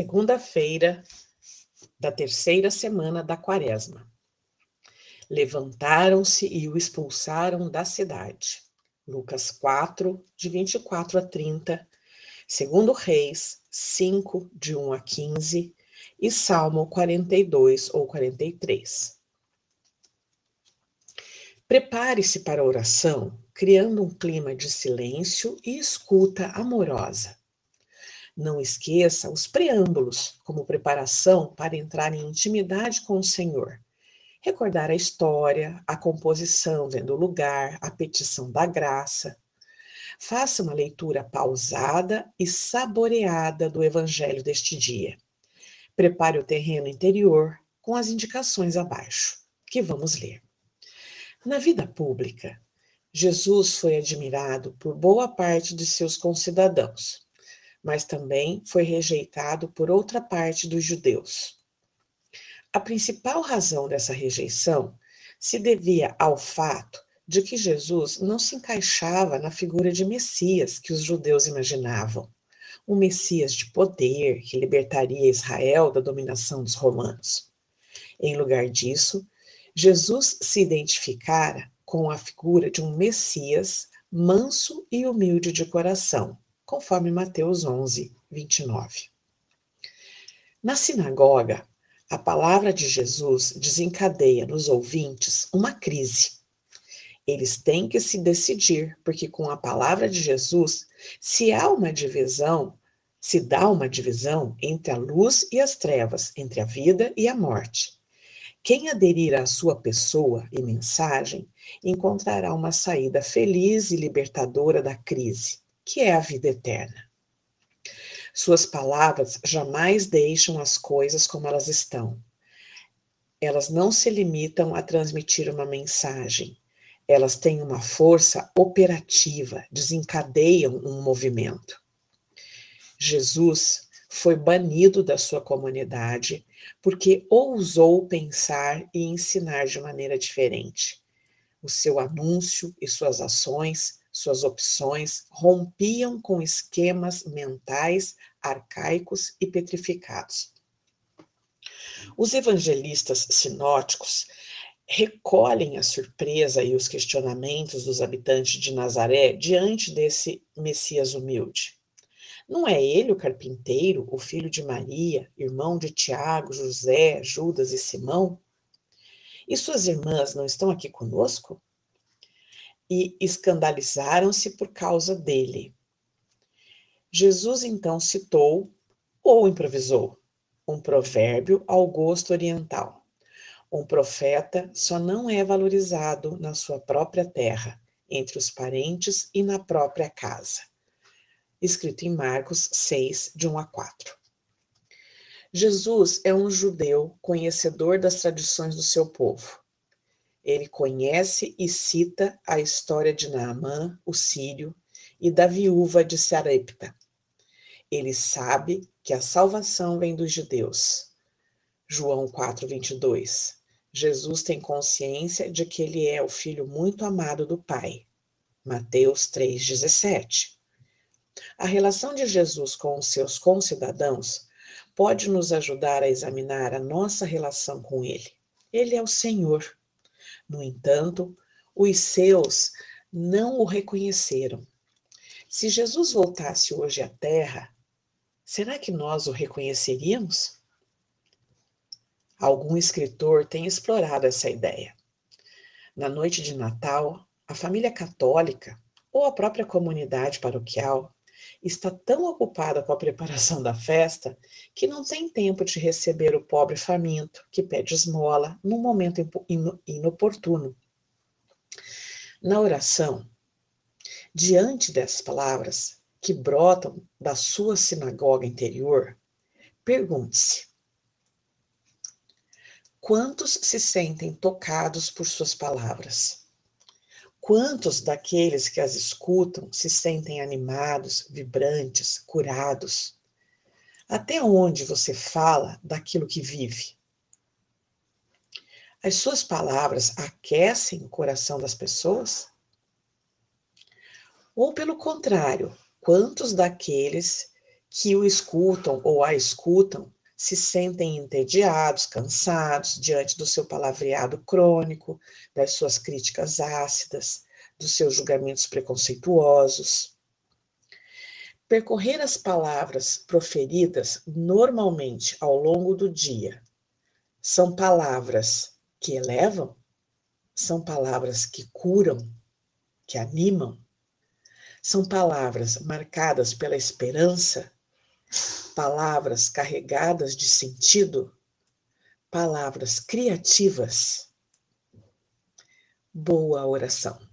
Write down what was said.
Segunda-feira da terceira semana da quaresma. Levantaram-se e o expulsaram da cidade. Lucas 4, de 24 a 30, segundo Reis 5, de 1 a 15 e Salmo 42 ou 43. Prepare-se para a oração, criando um clima de silêncio e escuta amorosa. Não esqueça os preâmbulos como preparação para entrar em intimidade com o Senhor. Recordar a história, a composição, vendo o lugar, a petição da graça. Faça uma leitura pausada e saboreada do Evangelho deste dia. Prepare o terreno interior com as indicações abaixo, que vamos ler. Na vida pública, Jesus foi admirado por boa parte de seus concidadãos, mas também foi rejeitado por outra parte dos judeus. A principal razão dessa rejeição se devia ao fato de que Jesus não se encaixava na figura de Messias que os judeus imaginavam, um Messias de poder que libertaria Israel da dominação dos romanos. Em lugar disso, Jesus se identificara com a figura de um Messias manso e humilde de coração, conforme Mateus 11, 29. Na sinagoga, a palavra de Jesus desencadeia nos ouvintes uma crise. Eles têm que se decidir, porque com a palavra de Jesus, se há uma divisão, se dá uma divisão entre a luz e as trevas, entre a vida e a morte. Quem aderir à sua pessoa e mensagem encontrará uma saída feliz e libertadora da crise, que é a vida eterna. Suas palavras jamais deixam as coisas como elas estão. Elas não se limitam a transmitir uma mensagem. Elas têm uma força operativa, desencadeiam um movimento. Jesus foi banido da sua comunidade porque ousou pensar e ensinar de maneira diferente. O seu anúncio e suas ações, suas opções rompiam com esquemas mentais arcaicos e petrificados. Os evangelistas sinóticos recolhem a surpresa e os questionamentos dos habitantes de Nazaré diante desse Messias humilde. Não é ele o carpinteiro, o filho de Maria, irmão de Tiago, José, Judas e Simão? E suas irmãs não estão aqui conosco? E escandalizaram-se por causa dele. Jesus então citou, ou improvisou, um provérbio ao gosto oriental. Um profeta só não é valorizado na sua própria terra, entre os parentes e na própria casa escrito em Marcos 6, de 1 a 4. Jesus é um judeu conhecedor das tradições do seu povo. Ele conhece e cita a história de Naamã, o sírio, e da viúva de Sarepta. Ele sabe que a salvação vem dos judeus. João 4:22. Jesus tem consciência de que ele é o filho muito amado do Pai. Mateus 3:17. A relação de Jesus com os seus concidadãos pode nos ajudar a examinar a nossa relação com Ele. Ele é o Senhor. No entanto, os seus não o reconheceram. Se Jesus voltasse hoje à Terra, será que nós o reconheceríamos? Algum escritor tem explorado essa ideia. Na noite de Natal, a família católica ou a própria comunidade paroquial está tão ocupada com a preparação da festa que não tem tempo de receber o pobre faminto que pede esmola num momento inoportuno. Na oração, diante dessas palavras que brotam da sua sinagoga interior, pergunte-se: quantos se sentem tocados por suas palavras? Quantos daqueles que as escutam se sentem animados, vibrantes, curados? Até onde você fala daquilo que vive? As suas palavras aquecem o coração das pessoas? Ou, pelo contrário, quantos daqueles que o escutam ou a escutam se sentem entediados, cansados diante do seu palavreado crônico, das suas críticas ácidas, dos seus julgamentos preconceituosos. Percorrer as palavras proferidas normalmente ao longo do dia são palavras que elevam, são palavras que curam, que animam, são palavras marcadas pela esperança, palavras carregadas de sentido, palavras criativas. Boa oração.